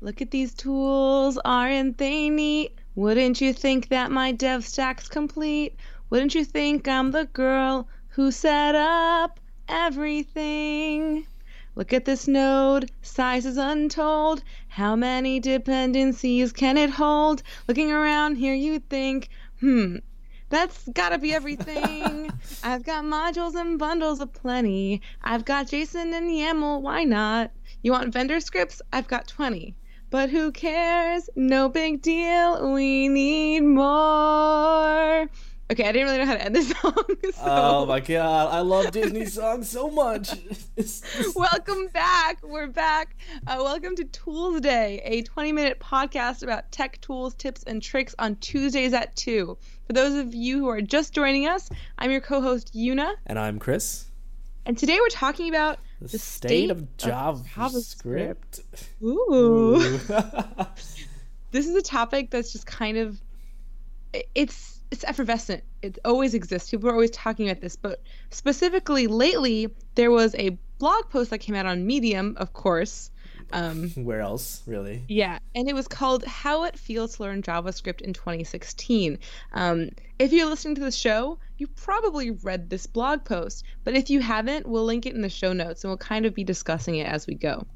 Look at these tools, aren't they neat? Wouldn't you think that my dev stack's complete? Wouldn't you think I'm the girl who set up everything? Look at this node, size is untold. How many dependencies can it hold? Looking around here, you think, hmm, that's gotta be everything. I've got modules and bundles aplenty. I've got JSON and YAML, why not? You want vendor scripts? I've got 20. But who cares? No big deal. We need more. Okay, I didn't really know how to end this song. So. Oh my god, I love Disney songs so much. welcome back. We're back. Uh, welcome to Toolsday, a 20 minute podcast about tech tools, tips, and tricks on Tuesdays at 2. For those of you who are just joining us, I'm your co host, Una. And I'm Chris. And today we're talking about the, the state, state, of JavaScript. JavaScript. Ooh. Ooh. this is a topic that's just kind of it's it's effervescent. It always exists. People are always talking about this, but specifically lately, there was a blog post that came out on Medium, of course. Um, Where else, really? Yeah, and it was called "How It Feels to Learn JavaScript in 2016." Um, if you're listening to the show, you probably read this blog post, but if you haven't, we'll link it in the show notes, and we'll kind of be discussing it as we go.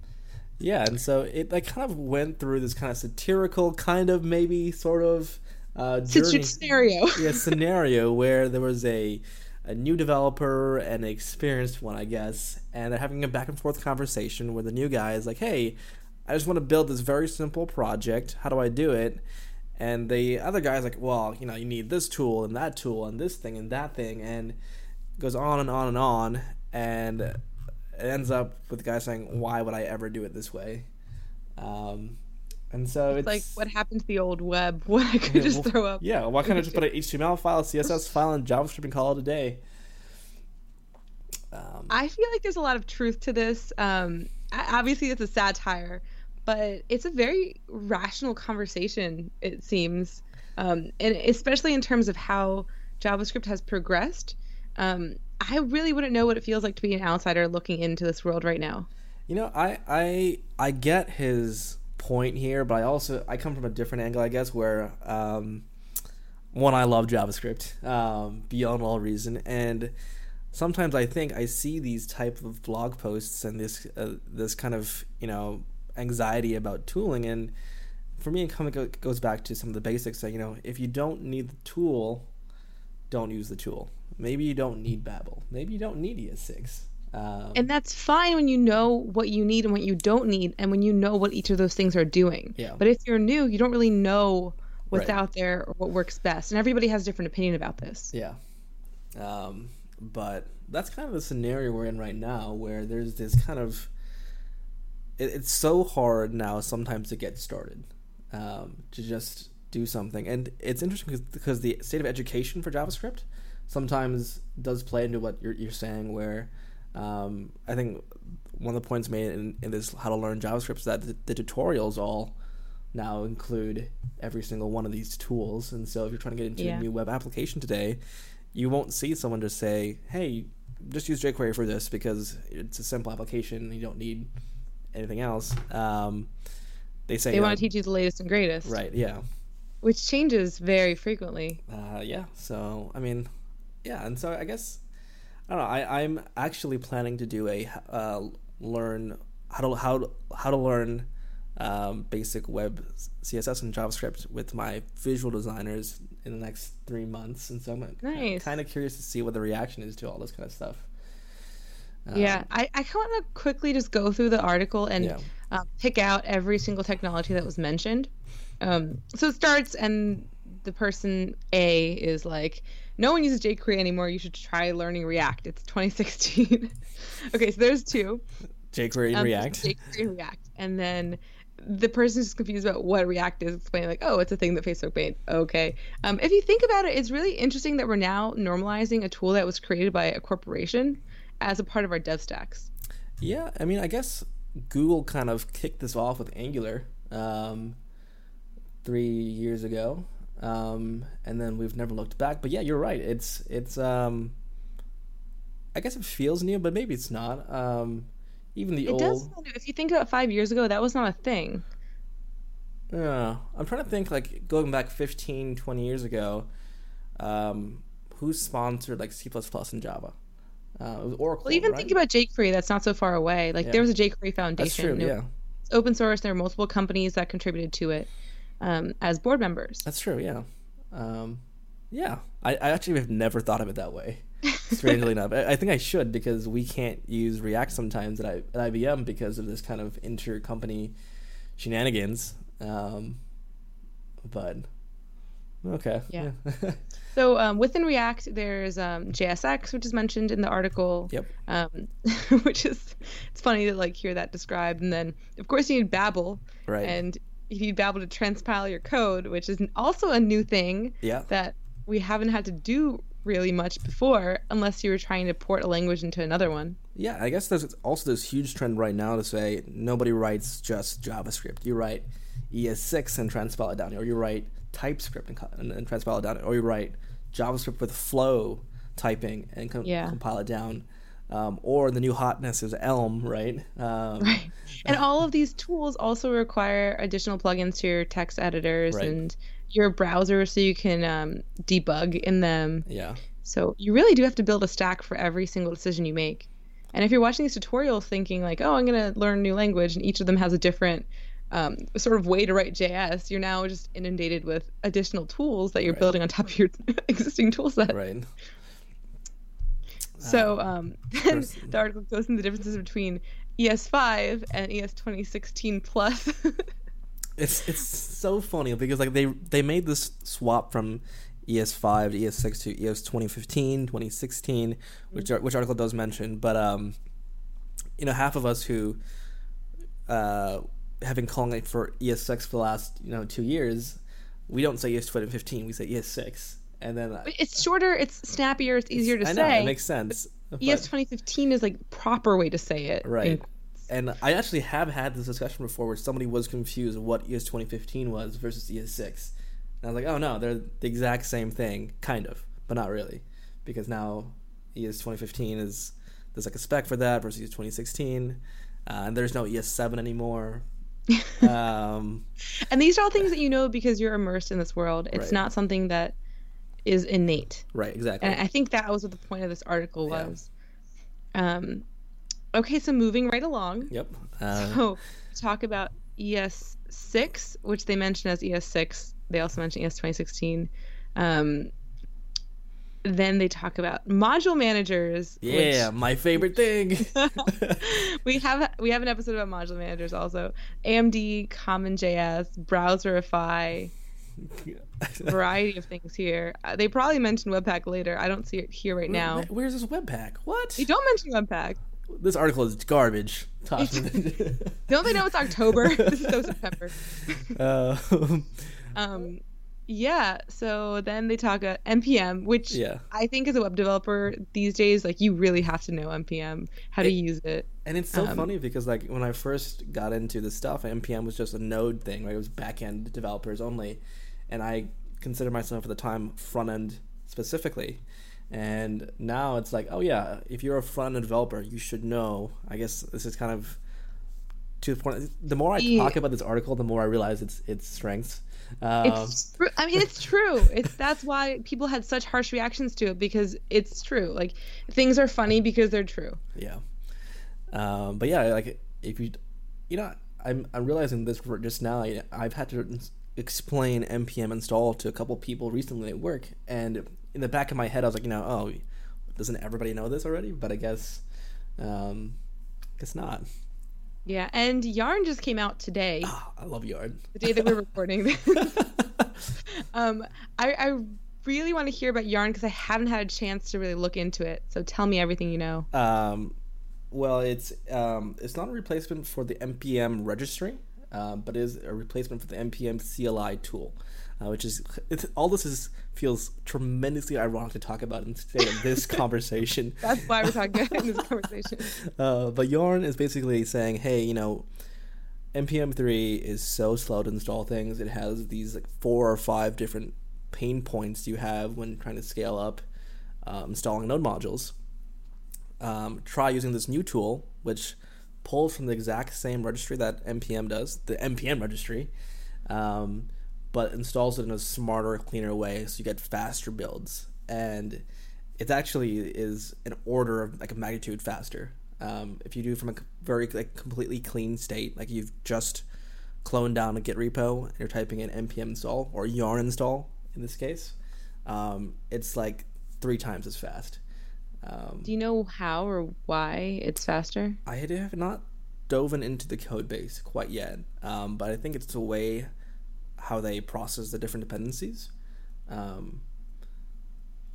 Yeah, and so it like kind of went through this kind of satirical, kind of maybe sort of uh, journey, scenario. yeah, scenario where there was a a new developer and an experienced one, I guess, and they're having a back and forth conversation where the new guy is like, "Hey, I just want to build this very simple project. How do I do it?" And the other guy's like, "Well, you know, you need this tool and that tool and this thing and that thing," and goes on and on and on, and it ends up with the guy saying, "Why would I ever do it this way?" Um, and so it's, it's, like what happened to the old web when I could yeah, just well, throw up. Yeah, why can't I just put an HTML file, CSS file, and JavaScript and call it a day? Um, I feel like there's a lot of truth to this. Um, obviously, it's a satire, but it's a very rational conversation. It seems, um, and especially in terms of how JavaScript has progressed. Um, I really wouldn't know what it feels like to be an outsider looking into this world right now. You know, I I I get his point here, but I also I come from a different angle, I guess, where um, one I love JavaScript um, beyond all reason, and sometimes I think I see these type of blog posts and this uh, this kind of you know anxiety about tooling, and for me, it kind of goes back to some of the basics. That you know, if you don't need the tool, don't use the tool. Maybe you don't need Babel. Maybe you don't need ES6. Um, and that's fine when you know what you need and what you don't need, and when you know what each of those things are doing. Yeah. But if you're new, you don't really know what's right. out there or what works best, and everybody has a different opinion about this. Yeah. Um, but that's kind of the scenario we're in right now, where there's this kind of it, it's so hard now sometimes to get started, um, to just do something, and it's interesting because the state of education for JavaScript sometimes does play into what you're, you're saying, where um, I think one of the points made in, in this how to learn JavaScript is that the, the, tutorials all now include every single one of these tools. And so if you're trying to get into yeah. a new web application today, you won't see someone just say, "Hey, just use jQuery for this because it's a simple application. You don't need anything else." Um, they say they want to teach you the latest and greatest, right? Yeah, which changes very frequently. Uh, yeah. So I mean, yeah, and so I guess I don't know. I, I'm actually planning to do a uh, learn how to how to, how to learn um, basic web CSS and JavaScript with my visual designers in the next three months, and so I'm nice. kind of curious to see what the reaction is to all this kind of stuff. Um, yeah, I, I want to quickly just go through the article and yeah. uh, pick out every single technology that was mentioned. Um, so it starts, and the person A is like, no one uses jQuery anymore. You should try learning React. It's 2016. okay, so there's two. jQuery and um, React. jQuery and React. And then the person is confused about what React is, explaining like, oh, it's a thing that Facebook made. Okay. Um, if you think about it, it's really interesting that we're now normalizing a tool that was created by a corporation as a part of our dev stacks. Yeah, I mean, I guess Google kind of kicked this off with Angular um, three years ago um, and then we've never looked back. But yeah, you're right. It's it's um, I guess it feels new, but maybe it's not. Um, even the it old. Does, if you think about five years ago, that was not a thing. Yeah, I'm trying to think like going back 15, 20 years ago, um, who sponsored like C and Java? Uh, it was Oracle. Well, even right? think about jQuery. That's not so far away. Like Yeah. there was a jQuery That's Foundation. true. It was Yeah, open source. There were multiple companies that contributed to it um, as board members. that's true. Yeah, um, yeah. I, I actually have never thought of it that way. Strangely enough, I, I think I should because we can't use React sometimes at, I, at IBM because of this kind of intercompany shenanigans. Um, but okay, Yeah. So um, within React, there's um, JSX, which is mentioned in the article. Yep. Um, which is it's funny to like hear that described, and then of course you need Babel, Right. and you need Babel to transpile your code, which is also a new thing yeah. that we haven't had to do really much before, unless you were trying to port a language into another one. Yeah, I guess there's also this huge trend right now to say nobody writes just JavaScript. You write ES6 and transpile it down, or you write TypeScript and, and, and transpile it down, or you write JavaScript with Flow typing and com- Yeah. compile it down. Um, or the new hotness is Elm, right? Um, Right. And all of these tools also require additional plugins to your text editors Right. and your browser so you can um, debug in them. Yeah, So you really do have to build a stack for every single decision you make. And if you're watching these tutorials thinking like, oh, I'm going to learn a new language and each of them has a different um, sort of way to write JS, you're now just inundated with additional tools that you're Right. building on top of your existing tool set. right. So um, then the article goes into the differences between ES5 and ES 2016 Plus. It's it's so funny because like they they made this swap from ES5 to ES6 to ES 2015, 2016, which are, which article does mention, but um, you know, half of us who uh have been calling it for ES6 for the last you know two years, we don't say ES 2015, we say ES6, and then uh, it's shorter, it's snappier, it's easier to I say. Know it makes sense. ES 2015 is like proper way to say it. Right. And And I actually have had this discussion before where somebody was confused what ES 2015 was versus ES6. And I was like, oh no, they're the exact same thing, kind of, but not really. Because now ES 2015 is, there's like a spec for that versus ES 2016. Uh, and there's no ES7 anymore. um, And these are all things that you know because you're immersed in this world. It's Right. not something that is innate. right, exactly. And I think that was what the point of this article Yeah. was. Um, okay, so moving right along. yep. Uh, So talk about ES6, which they mention as ES6. They also mention ES 2016. Um, then they talk about module managers. yeah, my favorite thing. We have we have an episode about module managers also. AMD, CommonJS, Browserify, variety of things here. Uh, they probably mention Webpack later. I don't see it here right now. Where- Where's this Webpack? What? They don't mention Webpack. This article is garbage. Don't they know it's October? this is so September. uh, Um, yeah. So then they talk about npm, which yeah. I think as a web developer these days, like you really have to know npm, how to use it. And it's so Um, funny because like when I first got into this stuff, npm was just a node thing, right? It was backend developers only, and I consider myself at the time front end specifically. And now it's like, oh yeah, if you're a front end developer, you should know. I guess this is kind of to the point. The more I talk about this article, the more I realize its its strengths. Um, It's true. I mean, it's true. It's that's why people had such harsh reactions to it because it's true. Like things are funny because they're true. Yeah. Um, but yeah, like if you, you know, I'm I'm realizing this for just now. I- I've had to explain npm install to a couple people recently at work, and in the back of my head, I was like, you know, oh, doesn't everybody know this already? But I guess, um, guess not. Yeah, and Yarn just came out today, Ah, I love Yarn. the day that we're recording this. um, I, I really want to hear about Yarn because I haven't had a chance to really look into it. So tell me everything you know. Um, well, it's um, it's not a replacement for the npm registry, uh, but it is a replacement for the npm CLI tool, uh, which is it's, all this is feels tremendously ironic to talk about of this conversation. That's why we're talking about in this conversation. Uh, but Yarn is basically saying, hey, you know, npm three is so slow to install things. It has these like four or five different pain points you have when trying to scale up um, installing node modules. Um, try using this new tool, which pulls from the exact same registry that npm does, the npm registry, um, but installs it in a smarter, cleaner way, so you get faster builds. And it actually is an order of like a magnitude faster. Um, if you do from a very like completely clean state, like you've just cloned down a Git repo and you're typing in npm install or yarn install in this case, um, it's like three times as fast. Um, Do you know how or why it's faster? I have not dove into the code base quite yet, um, but I think it's the way how they process the different dependencies. Um,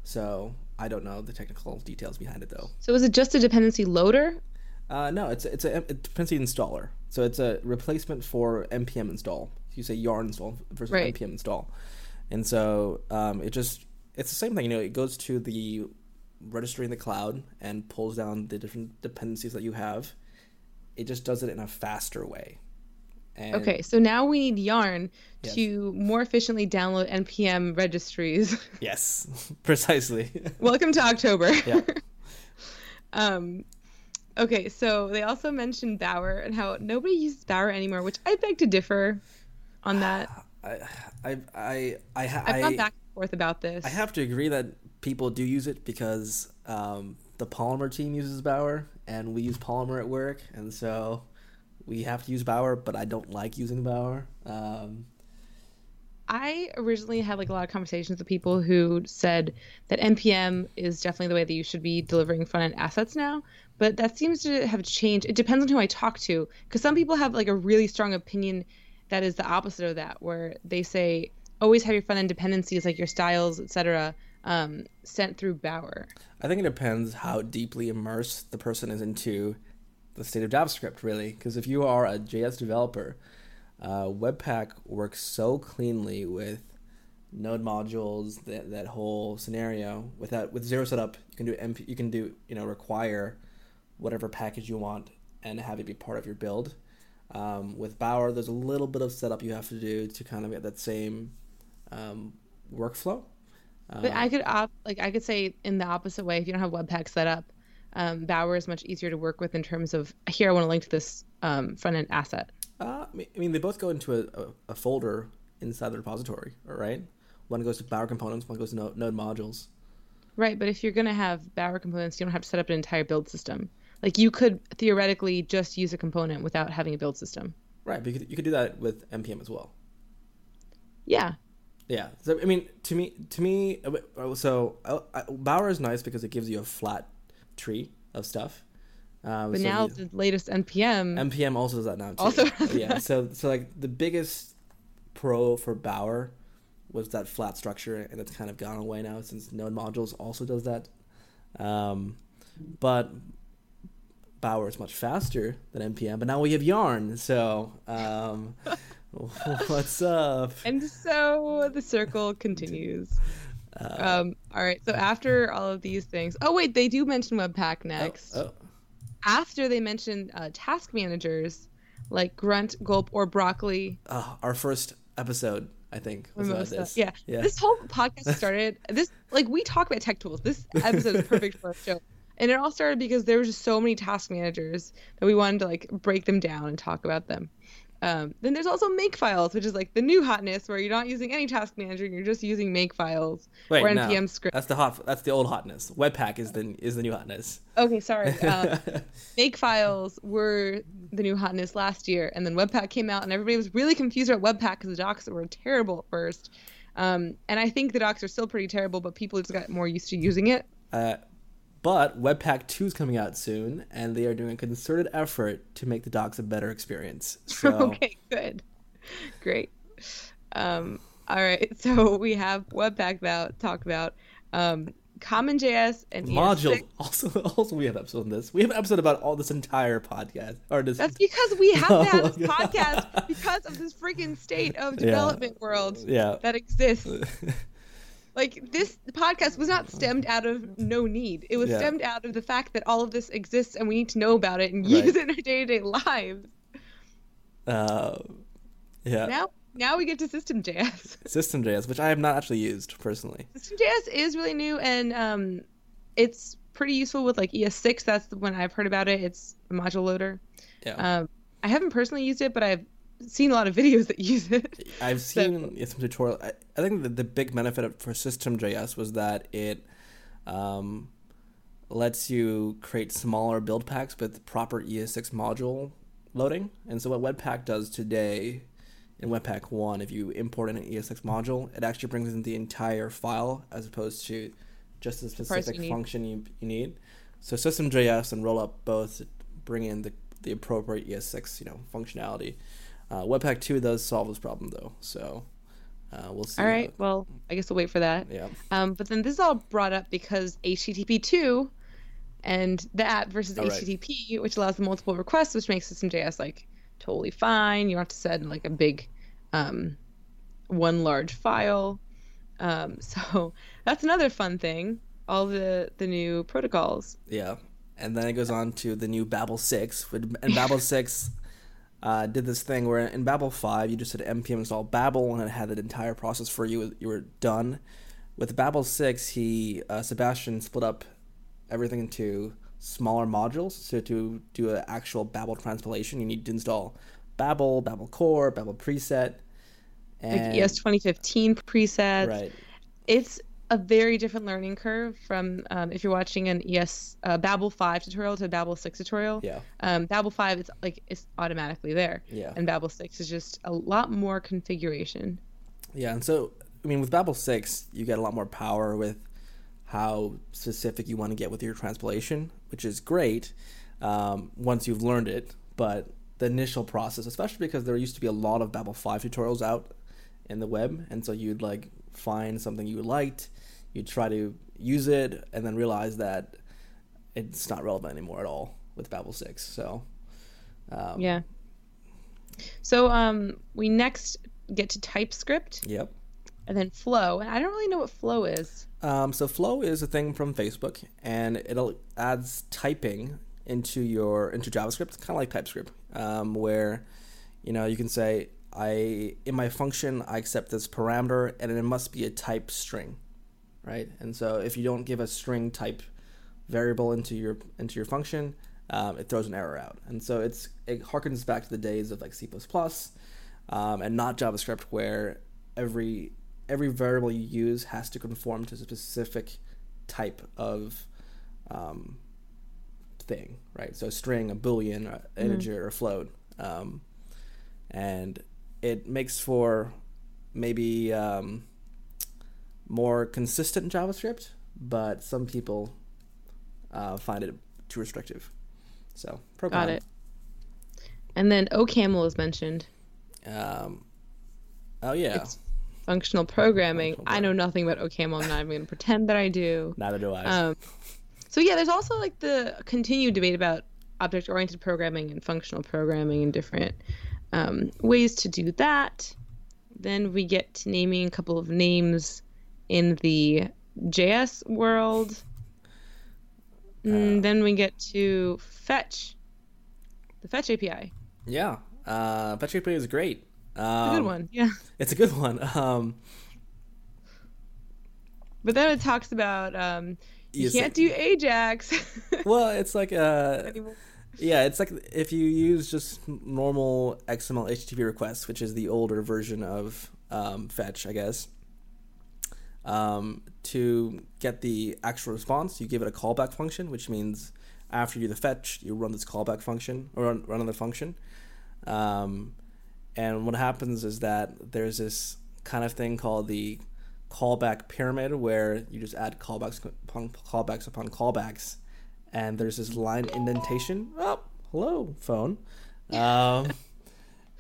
so I don't know the technical details behind it though. So is it just a dependency loader? Uh, no, it's a, it's a, a dependency installer. So it's a replacement for npm install. You say yarn install versus Right. npm install, and so um, it just it's the same thing. You know, it goes to the registry in the cloud and pulls down the different dependencies that you have. It just does it in a faster way. And Okay, so now we need Yarn Yes. to more efficiently download npm registries. Yes, precisely. Welcome to October. Yeah. um, okay, so they also mentioned Bower and how nobody uses Bower anymore, which I beg to differ on that. I I I I, ha- I've I, gone back and forth about this. I have to agree that people do use it because um, the Polymer team uses Bower, and we use Polymer at work, and so we have to use Bower. But I don't like using Bower. Um, I originally had like a lot of conversations with people who said that npm is definitely the way that you should be delivering front end assets now, but that seems to have changed. It depends on who I talk to, because some people have like a really strong opinion that is the opposite of that, where they say always have your front end dependencies like your styles, etc., um, sent through Bower. I think it depends how deeply immersed the person is into the state of JavaScript, really. Because if you are a JS developer, uh, Webpack works so cleanly with node modules, that, that whole scenario. Without with zero setup, you can do MP, you can do you know require whatever package you want and have it be part of your build. Um, with Bower, there's a little bit of setup you have to do to kind of get that same um, workflow. But Um, I could op- like I could say in the opposite way. If you don't have Webpack set up, um, Bower is much easier to work with in terms of here I want to link to this um, front end asset. Uh, I mean- they both go into a, a, a folder inside the repository, right? One goes to Bower components, one goes to Node, node modules. Right, but if you're gonna have Bower components, you don't have to set up an entire build system. Like you could theoretically just use a component without having a build system. Right, but you could, you could do that with npm as well. Yeah, Yeah, so I mean, to me, to me, uh, so uh, uh, Bower is nice because it gives you a flat tree of stuff. Um, but so now the- the latest npm. npm also does that now too. Also yeah. So so like the biggest pro for Bower was that flat structure, and it's kind of gone away now since Node modules also does that. Um, but Bower is much faster than npm. But now we have Yarn, so um, what's up? and so the circle continues. Uh, Um, all right, so after all of these things, oh wait, they do mention Webpack next. oh, After they mention uh, task managers like Grunt, Gulp, or Broccoli, oh, our first episode, I think, was about this. Yeah. yeah. This whole podcast started. This like we talk about tech tools. This episode is perfect for our show, and it all started because there were just so many task managers that we wanted to like break them down and talk about them. Um, then there's also Makefiles, which is like the new hotness where you're not using any task manager, you're just using Makefiles Wait, or no, npm script. That's the hot. That's the old hotness. Webpack is the is the new hotness. Okay, sorry. Uh, Makefiles were the new hotness last year, and then Webpack came out, and everybody was really confused about Webpack because the docs were terrible at first. Um, and I think the docs are still pretty terrible, but people just got more used to using it. Uh, but Webpack 2 is coming out soon, and they are doing a concerted effort to make the docs a better experience. So, okay, good, great. Um, all right, so we have Webpack about talk about um, CommonJS and module. ES6. Also, also, we have episode on this. We have an episode about all this entire podcast. Or this. That's because we have to have this podcast because of this freaking state of Yeah. development world yeah. that exists. Like this podcast was not stemmed out of no need. It was Yeah. stemmed out of the fact that all of this exists and we need to know about it and Right. use it in our day-to-day lives. uh, yeah. Now, now we get to System.js. System.js, which I have not actually used personally. System.js is really new and um, it's pretty useful with like ES6. That's the one I've heard about it. It's a module loader. Yeah. Um, I haven't personally used it, but I've seen a lot of videos that use it. I've So- seen some tutorial. I, I think the, the big benefit for System.js was that it um, lets you create smaller build packs with proper ES6 module loading. And so what Webpack does today in Webpack 1, if you import in an ES6 module, it actually brings in the entire file as opposed to just the specific you function you, you need. So System.js and Rollup both bring in the, the appropriate ES6 you know functionality. Uh, Webpack 2 does solve this problem though, so uh, we'll see. All right. right. Well, I guess we'll wait for that. yeah. Um, but then this is all brought up because HTTP two and that app versus Oh, right. HTTP, which allows the multiple requests, which makes System.js like totally fine. You don't have to send like a big um, one large file. Um, so that's another fun thing. All the the new protocols. Yeah, and then it goes on to the new Babel six. With- And Babel six uh, did this thing where in Babel five you just did npm install Babel and it had the entire process for you. You were done. With Babel six, he uh, Sebastian split up everything into smaller modules. So to do an actual Babel transpilation, you need to install Babel, Babel core, Babel preset, Like ES 2015 presets. right. it's a very different learning curve from um, if you're watching an ES uh, Babel 5 tutorial to a Babel 6 tutorial. Yeah, Um, Babel 5 it's like it's automatically there, yeah. and Babel 6 is just a lot more configuration. Yeah, and so I mean, with Babel six, you get a lot more power with how specific you want to get with your transpilation, which is great um, once you've learned it. But the initial process, especially because there used to be a lot of Babel five tutorials out in the web, and so you'd like find something you liked, you'd try to use it, and then realize that it's not relevant anymore at all with Babel six. So um, Yeah. So um, we next get to TypeScript yep. and then Flow, and I don't really know what Flow is. Um, so Flow is a thing from Facebook, and it adds typing into your into JavaScript, kind of like TypeScript, um, where you know you can say I in my function I accept this parameter, and it must be a type string, right? And so if you don't give a string type variable into your into your function, um, it throws an error out. And so it's it harkens back to the days of like C++, um, and not JavaScript, where every every variable you use has to conform to a specific type of um, thing, right? So a string, a boolean, a integer, or a float, um, and it makes for maybe um, more consistent JavaScript, but some people uh, find it too restrictive. So program. Got it. And then OCaml is mentioned. Um, oh yeah, It's functional programming. Functional I know nothing about OCaml. I'm not even going to pretend that I do. neither do I. Um, so yeah, there's also like the continued debate about object-oriented programming and functional programming and different um, ways to do that. Then we get to naming a couple of names in the JS world. And then we get to fetch, the fetch API. yeah, uh, Fetch API is great. A Um, good one, yeah. It's a good one. Um, But then it talks about um, you can't do Ajax well, it's like uh, yeah, it's like if you use just normal XML HTTP requests, which is the older version of um, Fetch, I guess. Um, to get the actual response, you give it a callback function, which means after you do the fetch, you run this callback function or run, run another function. Um, and what happens is that there's this kind of thing called the callback pyramid where you just add callbacks upon callbacks upon callbacks, and there's this line indentation. Oh, hello, phone. Um,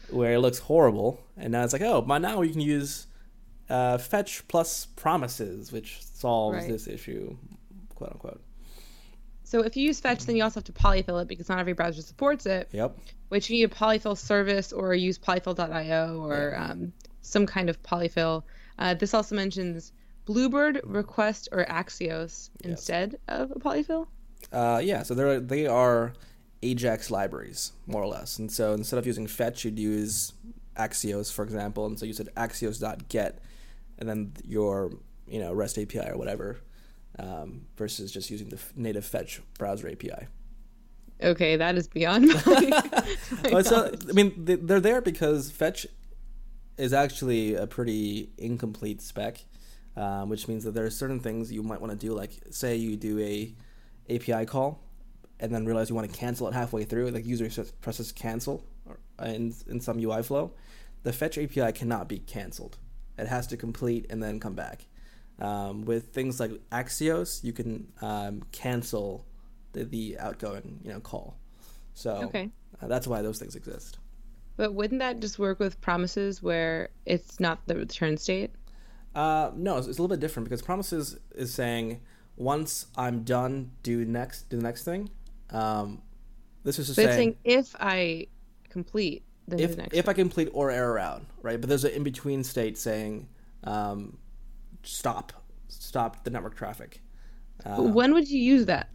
where it looks horrible, and now it's like, oh, by now you can use uh, fetch plus promises, which solves Right. this issue, quote unquote. So if you use fetch, then you also have to polyfill it because not every browser supports it. Yep. Which you need a polyfill service or use polyfill.io or um, some kind of polyfill. Uh, this also mentions Bluebird, Request, or Axios instead of a polyfill. Uh, yeah, so they're they are Ajax libraries more or less, and so instead of using fetch, you'd use Axios, for example, and so you said Axios.get, and then your you know REST API or whatever, um, versus just using the native fetch browser API. Okay, that is beyond my. my so, I mean, they're there because fetch is actually a pretty incomplete spec, um, which means that there are certain things you might want to do. Like, say you do a API call, and then realize you want to cancel it halfway through. Like, user presses cancel in in some UI flow. The fetch API cannot be canceled. It has to complete and then come back. Um, with things like Axios, you can um, cancel the, the outgoing you know call. So okay. uh, that's why those things exist. But wouldn't that just work with promises where it's not the return state? Uh, no, it's, it's, a little bit different because promises is saying once I'm done, do next, do the next thing. Um, this is just saying, saying, if I complete, if next. If. I complete or error out, right? But there's an in between state saying um, stop, stop the network traffic. Uh, when would you use that?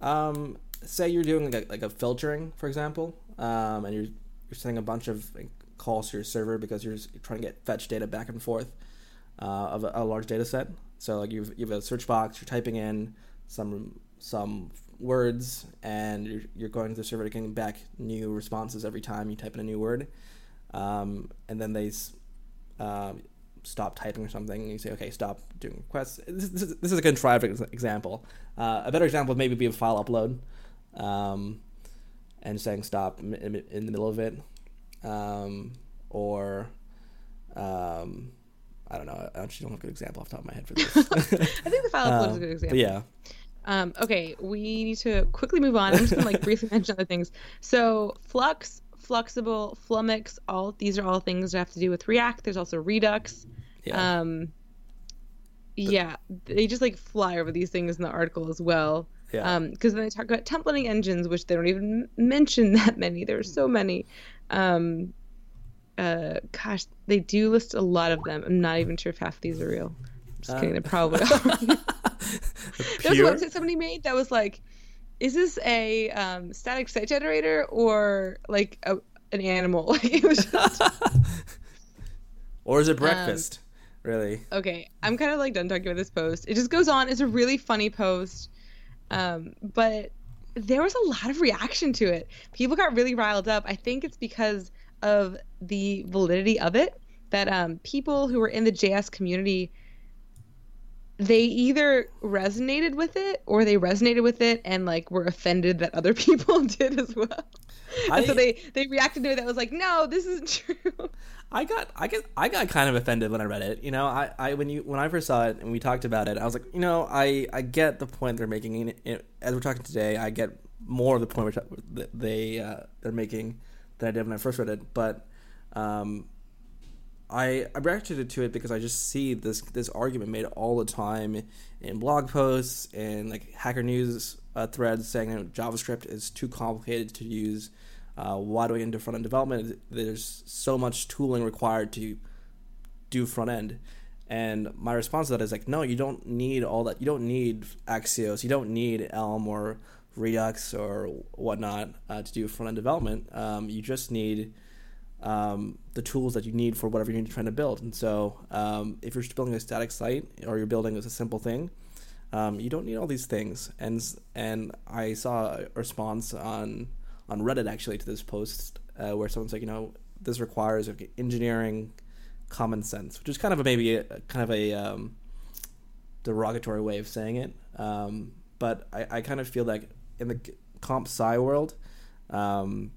Um, say you're doing like a, like a filtering, for example, um, and you're you're sending a bunch of calls to your server because you're trying to get fetch data back and forth uh, of a, a, large data set. So like you've, you have a search box, you're typing in some some words, and you're, you're going to the server to getting back new responses every time you type in a new word, um, and then they uh, stop typing or something, and you say, okay, stop doing requests. This, this, is, this is a contrived example. Uh, a better example would maybe be a file upload. Um, and saying stop in, in the middle of it, um, or um, I don't know. I actually don't have a good example off the top of my head for this. I think the file upload is a good example. yeah. Um, okay, we need to quickly move on. I'm just gonna like briefly mention other things. So Flux, Fluxible, Flummox, all these are all things that have to do with React. There's also Redux. Yeah. Um, yeah, they just like fly over these things in the article as well. Yeah. Because um, then they talk about templating engines, which they don't even mention that many. There are so many. Um, uh, gosh, they do list a lot of them. I'm not even sure if half of these are real. Just uh, kidding. They probably are. There was a website somebody made that was like, is this a um, static site generator or like a, an animal? Like it was just. or is it breakfast? Um, really? Okay, I'm kind of like done talking about this post. It just goes on. It's a really funny post. Um, but there was a lot of reaction to it. People got really riled up. I think it's because of the validity of it that um, people who were in the JS community they either resonated with it or they resonated with it and like were offended that other people did as well. I, and so they they reacted to it that was like, no, this isn't true. I got I get I got kind of offended when I read it. You know, I, I when you when I first saw it and we talked about it, I was like, you know, I I get the point they're making. And as we're talking today, I get more of the point that they uh, they're making than I did when I first read it. But um, I I reacted to it because I just see this this argument made all the time in blog posts and like Hacker News uh, threads saying that JavaScript is too complicated to use uh, why do we into front end development? There's so much tooling required to do front end. And my response to that is like, no, you don't need all that. You don't need Axios. You don't need Elm or Redux or whatnot uh, to do front end development. Um, you just need um, the tools that you need for whatever you're trying to build. And so, um, if you're building a static site or you're building as a simple thing, um, you don't need all these things. And and I saw a response on on Reddit actually to this post uh, where someone's like, you know, this requires engineering common sense, which is kind of a, maybe a, kind of a um, derogatory way of saying it. Um, but I, I, kind of feel like in the comp sci world, um,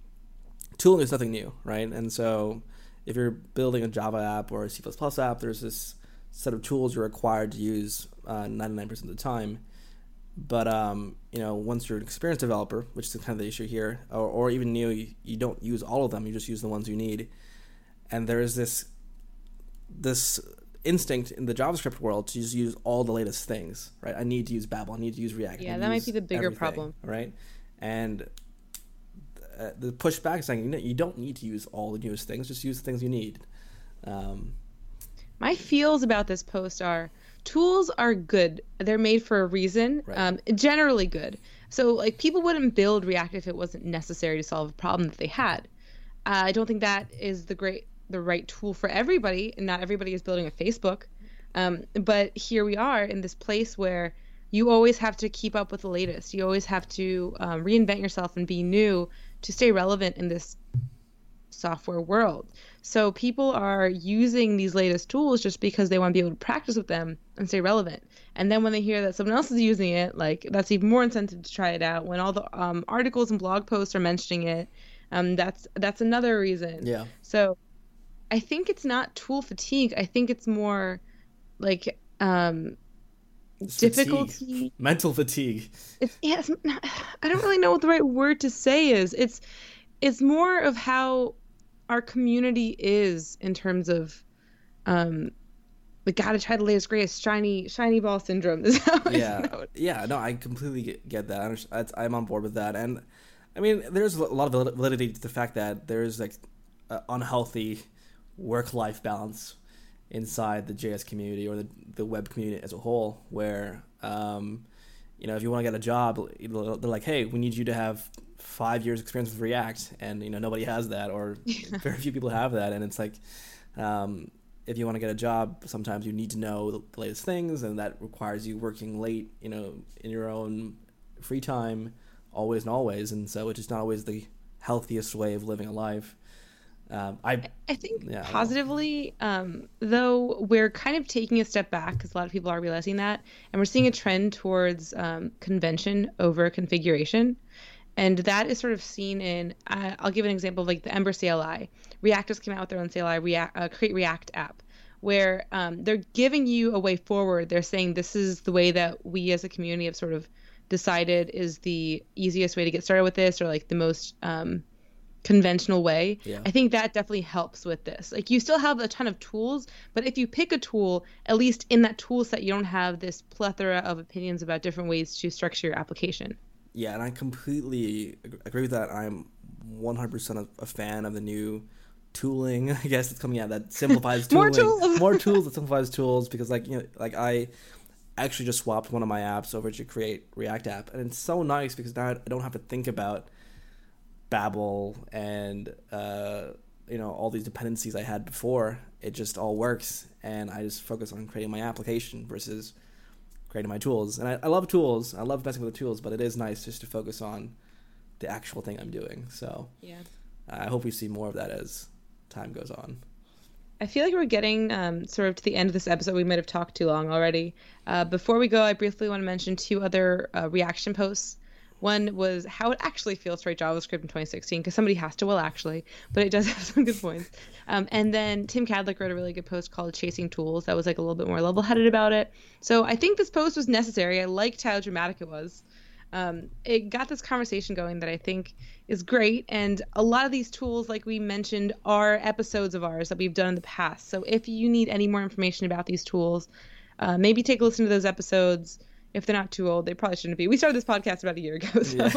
tooling is nothing new, right? And so if you're building a Java app or a C++ app, there's this set of tools you're required to use uh, 99% of the time. But um, you know, once you're an experienced developer, which is kind of the issue here, or, or even new, you, you don't use all of them. You just use the ones you need. And there is this this instinct in the JavaScript world to just use all the latest things, right? I need to use Babel. I need to use React. Yeah, that might be the bigger problem, right? And uh, the pushback saying you, know, you don't need to use all the newest things. Just use the things you need. Um, My feels about this post are tools are good. They're made for a reason. Right. Um, generally good. So like people wouldn't build React if it wasn't necessary to solve a problem that they had. Uh, I don't think that is the great the right tool for everybody, and not everybody is building a Facebook. Um, but here we are in this place where you always have to keep up with the latest. You always have to um, reinvent yourself and be new to stay relevant in this software world. So people are using these latest tools just because they want to be able to practice with them and stay relevant. And then when they hear that someone else is using it, like that's even more incentive to try it out. When all the um, articles and blog posts are mentioning it, um, that's that's another reason. Yeah. So I think it's not tool fatigue. I think it's more like um, It's difficulty. fatigue. mental fatigue. It's yeah. It's, not- I don't really know what the right word to say is. It's it's more of how our community is in terms of um we gotta try the latest greatest shiny shiny ball syndrome is how yeah, it. yeah. No, I completely get, get that. I I'm on board with that, and I mean, there's a lot of validity to the fact that there's like a unhealthy work-life balance inside the JS community or the the web community as a whole, where um, you know, if you want to get a job, they're like, hey, we need you to have five years experience with React, and you know, nobody has that, or very few people have that, and it's like. Um, if you want to get a job, sometimes you need to know the latest things, and that requires you working late, you know, in your own free time, always and always. And so it's just not always the healthiest way of living a life. Um, I I think Yeah, I positively, um, though we're kind of taking a step back because a lot of people are realizing that, and we're seeing a trend towards um, convention over configuration, and that is sort of seen in. Uh, I'll give an example of like the Ember CLI. React just came out with their own CLI, React, uh, Create React app, where um, they're giving you a way forward. They're saying this is the way that we as a community have sort of decided is the easiest way to get started with this, or like the most um, conventional way. Yeah. I think that definitely helps with this. Like you still have a ton of tools, but if you pick a tool, at least in that tool set, you don't have this plethora of opinions about different ways to structure your application. yeah, and I completely agree with that. I'm 100% a, fan of the new tooling, I guess, that's coming out that simplifies tooling. More tools. More tools that simplifies tools because, like, you know, like I actually just swapped one of my apps over to create React app, and it's so nice because now I don't have to think about Babel and uh, you know all these dependencies I had before. It just all works, and I just focus on creating my application versus creating my tools. And I, I love tools. I love messing with the tools, but it is nice just to focus on the actual thing I'm doing. So Yeah. I hope we see more of that as time goes on. I feel like we're getting um, sort of to the end of this episode. We might have talked too long already. Uh, before we go, I briefly want to mention two other uh, reaction posts. One was how it actually feels to write JavaScript in 2016, because somebody has to, well, actually, but it does have some good points. Um, and then Tim Kadlec wrote a really good post called Chasing Tools that was like a little bit more level headed about it. So I think this post was necessary. I liked how dramatic it was. Um, it got this conversation going that I think is great. And a lot of these tools, like we mentioned, are episodes of ours that we've done in the past. So if you need any more information about these tools, uh, maybe take a listen to those episodes. If they're not too old, they probably shouldn't be. We started this podcast about a year ago, so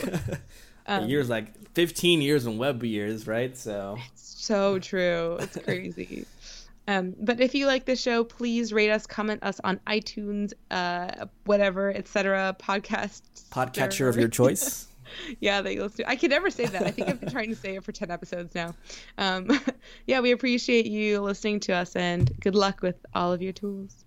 Yeah. years like 15 years in web years, right? So it's so true. It's crazy. Um, but if you like this show, please rate us, comment us on iTunes, uh, whatever, etc. Podcast podcatcher of your choice. yeah, that you listen to. I can never say that. I think I've been trying to say it for 10 episodes now. Um, yeah, we appreciate you listening to us and good luck with all of your tools.